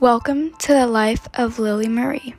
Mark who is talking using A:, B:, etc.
A: Welcome to the life of Lily Marie.